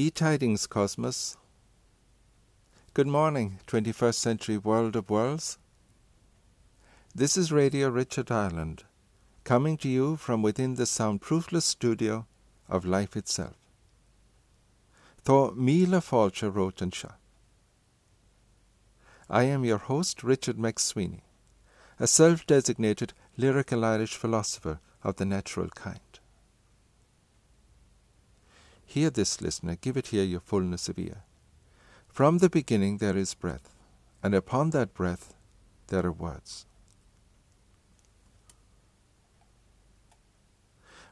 E Tidings Cosmos. Good morning, 21st century world of worlds. This is Radio Richard Ireland, coming to you from within the soundproofless studio of life itself. Tho Mila Sha. I am your host, Richard McSweeney, a self designated lyrical Irish philosopher of the natural kind. Hear this, listener, give it here your fullness of ear. From the beginning there is breath, and upon that breath there are words.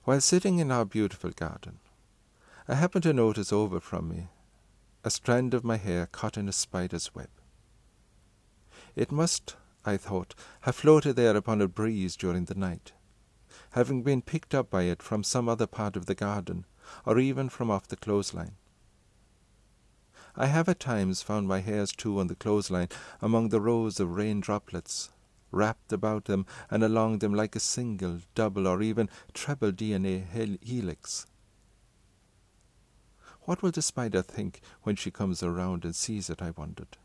While sitting in our beautiful garden, I happened to notice over from me a strand of my hair caught in a spider's web. It must, I thought, have floated there upon a breeze during the night, having been picked up by it from some other part of the garden or even from off the clothesline. I have at times found my hairs too on the clothesline among the rows of rain droplets, wrapped about them and along them like a single, double, or even treble DNA helix. What will the spider think when she comes around and sees it, I wondered.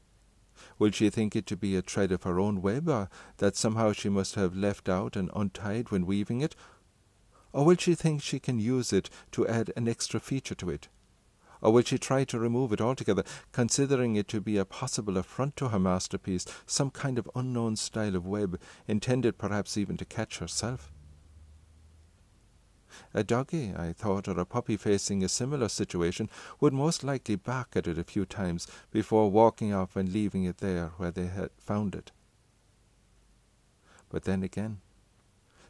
Will she think it to be a thread of her own web, or that somehow she must have left out and untied when weaving it, or will she think she can use it to add an extra feature to it? Or will she try to remove it altogether, considering it to be a possible affront to her masterpiece, some kind of unknown style of web, intended perhaps even to catch herself? A doggy, I thought, or a puppy facing a similar situation would most likely bark at it a few times before walking off and leaving it there where they had found it. But then again,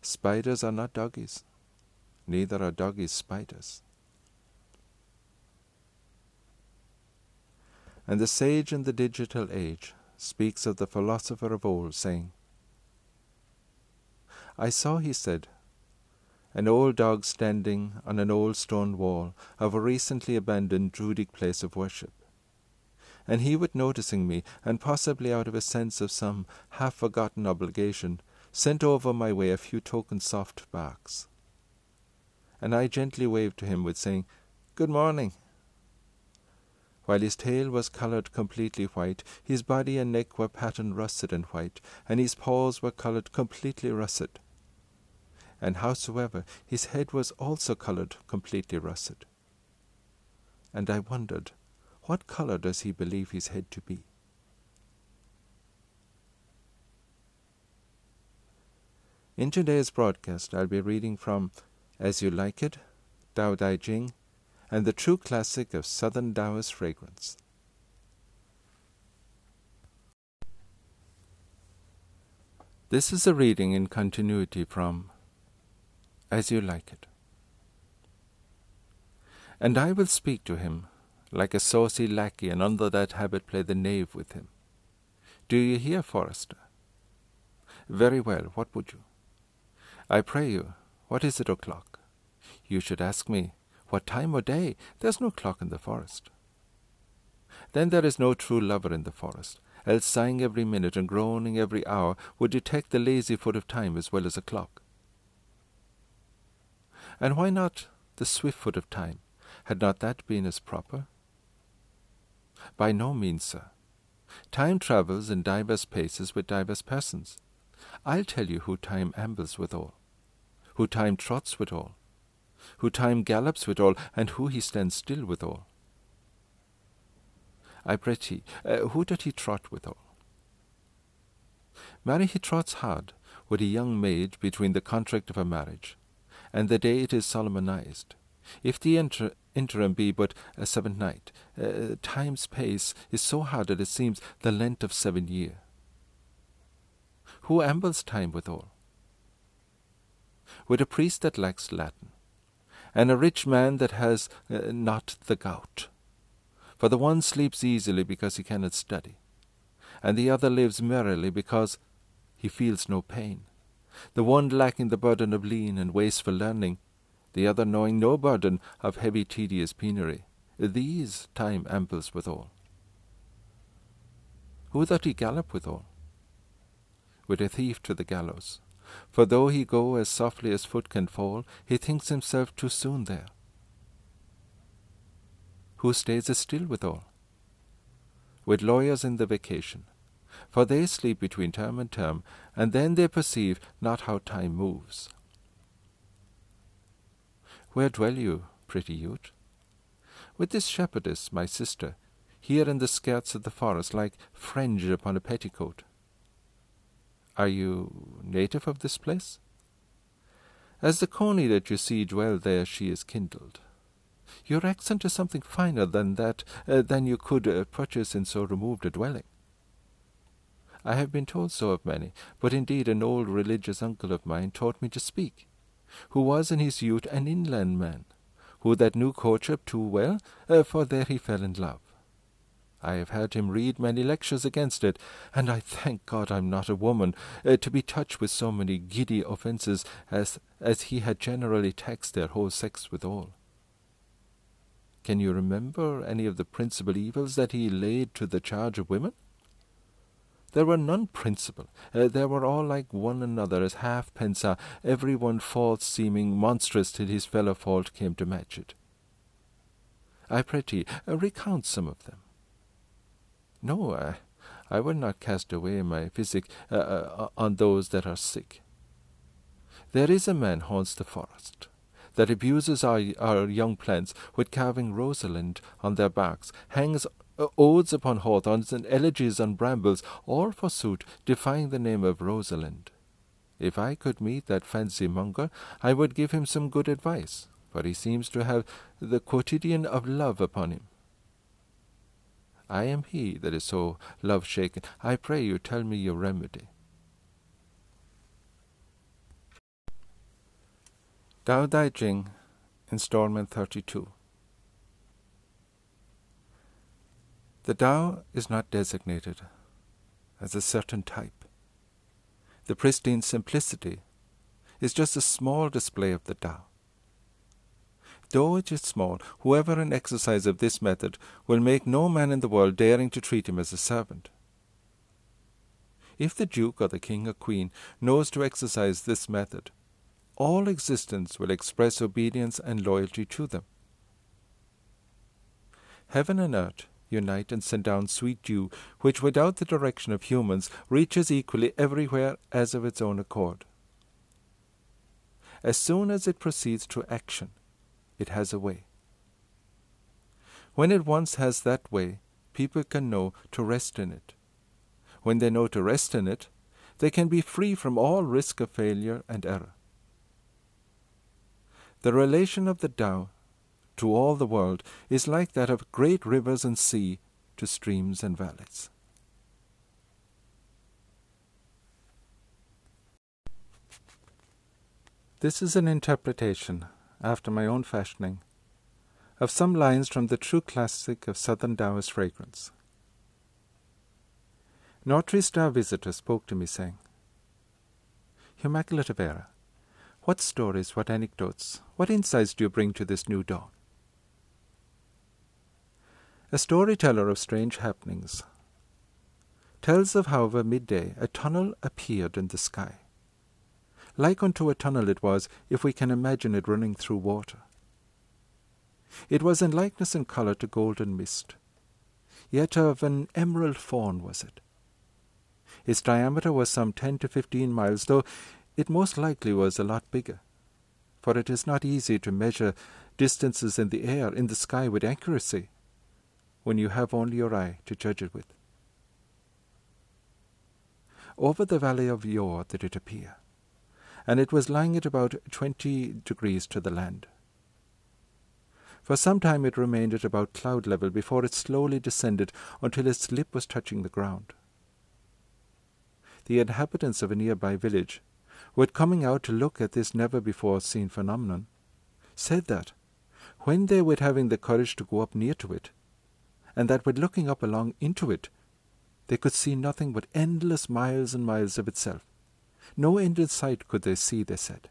spiders are not doggies neither are doggies spiders. And the sage in the digital age speaks of the philosopher of old, saying, I saw, he said, an old dog standing on an old stone wall of a recently abandoned Druidic place of worship. And he, with noticing me, and possibly out of a sense of some half forgotten obligation, sent over my way a few token soft barks and I gently waved to him with saying, Good morning. While his tail was coloured completely white, his body and neck were patterned russet and white, and his paws were coloured completely russet. And howsoever, his head was also coloured completely russet. And I wondered, what colour does he believe his head to be? In today's broadcast, I'll be reading from as You Like It, Tao Te Ching, and the true classic of Southern Taoist fragrance. This is a reading in continuity from As You Like It. And I will speak to him like a saucy lackey, and under that habit play the knave with him. Do you hear, Forester? Very well, what would you? I pray you, what is it o'clock? You should ask me, What time o' day? There's no clock in the forest. Then there is no true lover in the forest, else sighing every minute and groaning every hour would detect the lazy foot of time as well as a clock. And why not the swift foot of time? Had not that been as proper? By no means, sir. Time travels in diverse paces with diverse persons. I'll tell you who time ambles withal who time trots withal, who time gallops withal, and who he stands still withal. I thee, uh, who doth he trot withal? Marry he trots hard with a young maid between the contract of a marriage, and the day it is solemnized. If the inter- interim be but a seventh night, uh, time's pace is so hard that it seems the length of seven year. Who ambles time withal? with a priest that lacks Latin, and a rich man that has uh, not the gout. For the one sleeps easily because he cannot study, and the other lives merrily because he feels no pain. The one lacking the burden of lean and wasteful learning, the other knowing no burden of heavy tedious penury. These time amples withal. Who doth he gallop withal? With a thief to the gallows for though he go as softly as foot can fall, he thinks himself too soon there. who stays still withal? With lawyers in the vacation, for they sleep between term and term, and then they perceive not how time moves. Where dwell you, pretty youth? With this shepherdess, my sister, here in the skirts of the forest, like fringe upon a petticoat. Are you native of this place? As the coney that you see dwell there, she is kindled. Your accent is something finer than that uh, than you could uh, purchase in so removed a dwelling. I have been told so of many, but indeed an old religious uncle of mine taught me to speak, who was in his youth an inland man, who that knew courtship too well, uh, for there he fell in love. I have heard him read many lectures against it, and I thank God I'm not a woman, uh, to be touched with so many giddy offences as, as he had generally taxed their whole sex withal. Can you remember any of the principal evils that he laid to the charge of women? There were none principal. Uh, they were all like one another, as halfpence are, every one false seeming monstrous till his fellow fault came to match it. I pray thee, uh, recount some of them. No, I, I will not cast away my physic uh, uh, on those that are sick. There is a man haunts the forest, that abuses our, our young plants with carving Rosalind on their backs, hangs uh, Uh, odes upon hawthorns and elegies on brambles, all forsooth defying the name of Rosalind. If I could meet that fancy monger, I would give him some good advice, for he seems to have the quotidian of love upon him. I am he that is so love shaken. I pray you tell me your remedy. Tao Te Ching, Installment 32. The Tao is not designated as a certain type. The pristine simplicity is just a small display of the Tao. Though it is small, whoever in exercise of this method will make no man in the world daring to treat him as a servant. If the Duke or the King or Queen knows to exercise this method, all existence will express obedience and loyalty to them. Heaven and earth unite and send down sweet dew, which without the direction of humans reaches equally everywhere as of its own accord. As soon as it proceeds to action, it has a way. When it once has that way, people can know to rest in it. When they know to rest in it, they can be free from all risk of failure and error. The relation of the Tao to all the world is like that of great rivers and sea to streams and valleys. This is an interpretation after my own fashioning, of some lines from the true classic of Southern Taoist fragrance. An Star visitor spoke to me, saying, Immaculate Vera, what stories, what anecdotes, what insights do you bring to this new dawn? A storyteller of strange happenings tells of how over midday a tunnel appeared in the sky. Like unto a tunnel it was, if we can imagine it running through water. It was in likeness and colour to golden mist, yet of an emerald fawn was it. Its diameter was some ten to fifteen miles, though it most likely was a lot bigger, for it is not easy to measure distances in the air, in the sky with accuracy, when you have only your eye to judge it with. Over the valley of Yor did it appear, and it was lying at about twenty degrees to the land. For some time it remained at about cloud level before it slowly descended until its lip was touching the ground. The inhabitants of a nearby village, who had coming out to look at this never before seen phenomenon, said that, when they were having the courage to go up near to it, and that with looking up along into it, they could see nothing but endless miles and miles of itself, no end in sight could they see, they said.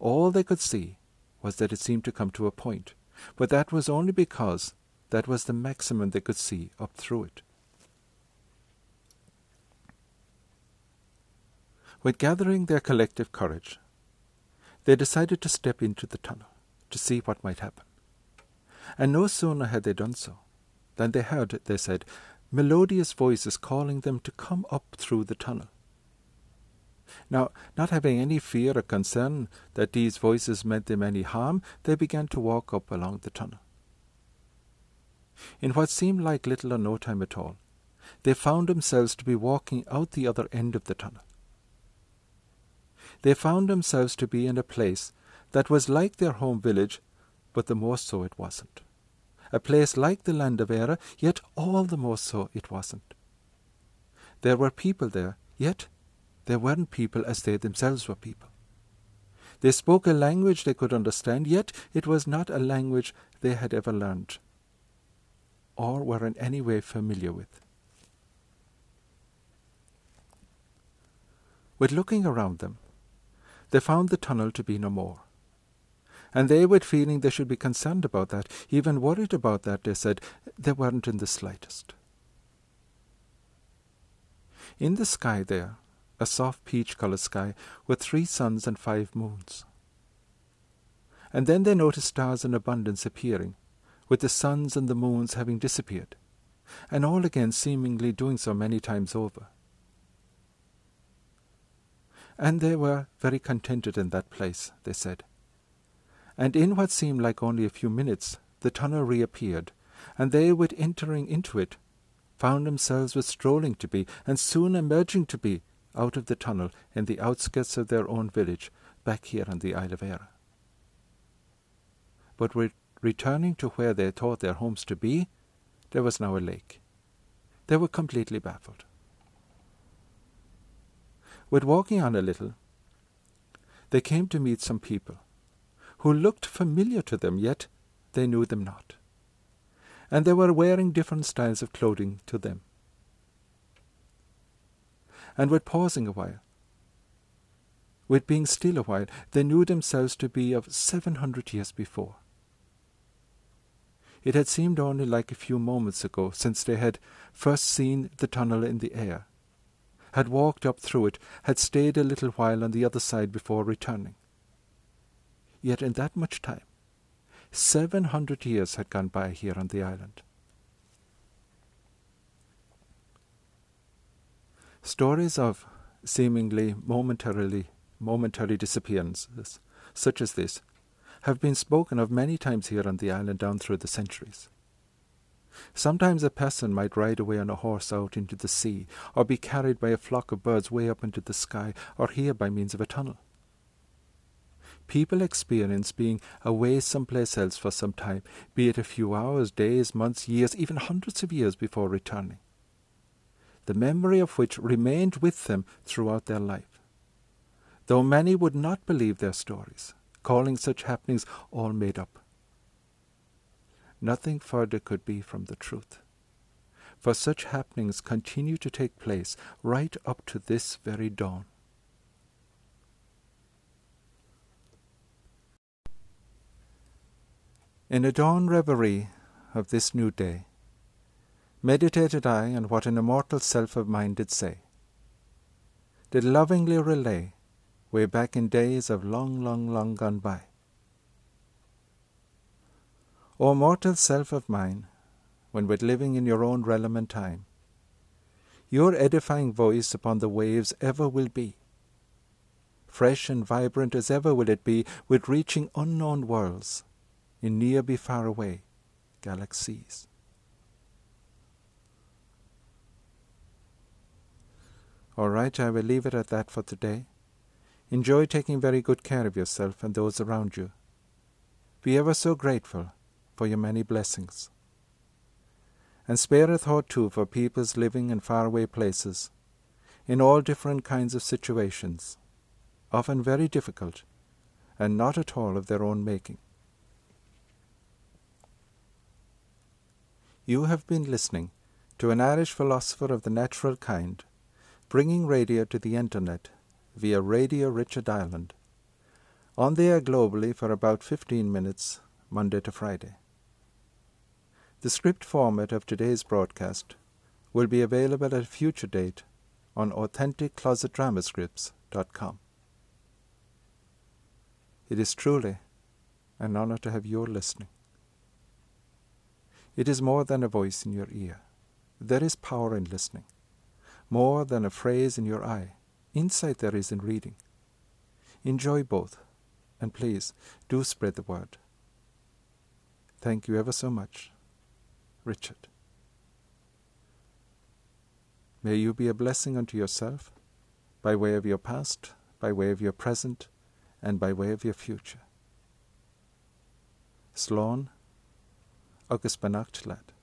All they could see was that it seemed to come to a point, but that was only because that was the maximum they could see up through it. With gathering their collective courage, they decided to step into the tunnel to see what might happen. And no sooner had they done so than they heard, they said, melodious voices calling them to come up through the tunnel. Now, not having any fear or concern that these voices meant them any harm, they began to walk up along the tunnel. In what seemed like little or no time at all, they found themselves to be walking out the other end of the tunnel. They found themselves to be in a place that was like their home village, but the more so it wasn't. A place like the land of Eire, yet all the more so it wasn't. There were people there, yet they weren't people as they themselves were people. They spoke a language they could understand, yet it was not a language they had ever learned or were in any way familiar with. With looking around them, they found the tunnel to be no more. And they, with feeling they should be concerned about that, even worried about that, they said they weren't in the slightest. In the sky there, a soft peach colored sky were three suns and five moons. And then they noticed stars in abundance appearing, with the suns and the moons having disappeared, and all again seemingly doing so many times over. And they were very contented in that place, they said. And in what seemed like only a few minutes, the tunnel reappeared, and they, with entering into it, found themselves with strolling to be, and soon emerging to be, out of the tunnel in the outskirts of their own village, back here on the Isle of Eire. But with returning to where they thought their homes to be, there was now a lake. They were completely baffled. With walking on a little, they came to meet some people who looked familiar to them, yet they knew them not. And they were wearing different styles of clothing to them. And with pausing a while, with being still a while, they knew themselves to be of seven hundred years before. It had seemed only like a few moments ago since they had first seen the tunnel in the air, had walked up through it, had stayed a little while on the other side before returning. Yet in that much time, seven hundred years had gone by here on the island. Stories of seemingly momentarily momentary disappearances, such as this, have been spoken of many times here on the island down through the centuries. Sometimes a person might ride away on a horse out into the sea, or be carried by a flock of birds way up into the sky, or here by means of a tunnel. People experience being away someplace else for some time, be it a few hours, days, months, years, even hundreds of years before returning, the memory of which remained with them throughout their life. Though many would not believe their stories, calling such happenings all made up. Nothing further could be from the truth. For such happenings continue to take place right up to this very dawn. In a dawn reverie of this new day, meditated I on what an immortal self of mine did say, did lovingly relay way back in days of long, long, long gone by. O mortal self of mine, when with living in your own realm and time, your edifying voice upon the waves ever will be. Fresh and vibrant as ever will it be, with reaching unknown worlds, in near be far away galaxies. All right, I will leave it at that for today. Enjoy taking very good care of yourself and those around you. Be ever so grateful for your many blessings. And spare a thought too for peoples living in faraway places, in all different kinds of situations, often very difficult, and not at all of their own making. You have been listening to an Irish philosopher of the natural kind, bringing radio to the Internet via Radio Richard Island. On the air globally for about 15 minutes, Monday to Friday. The script format of today's broadcast will be available at a future date on AuthenticClosetDramascripts.com. It is truly an honor to have your listening. It is more than a voice in your ear. There is power in listening, more than a phrase in your eye. Insight there is in reading. Enjoy both, and please do spread the word. Thank you ever so much, Richard. May you be a blessing unto yourself, by way of your past, by way of your present, and by way of your future. Slán agus benachtleid.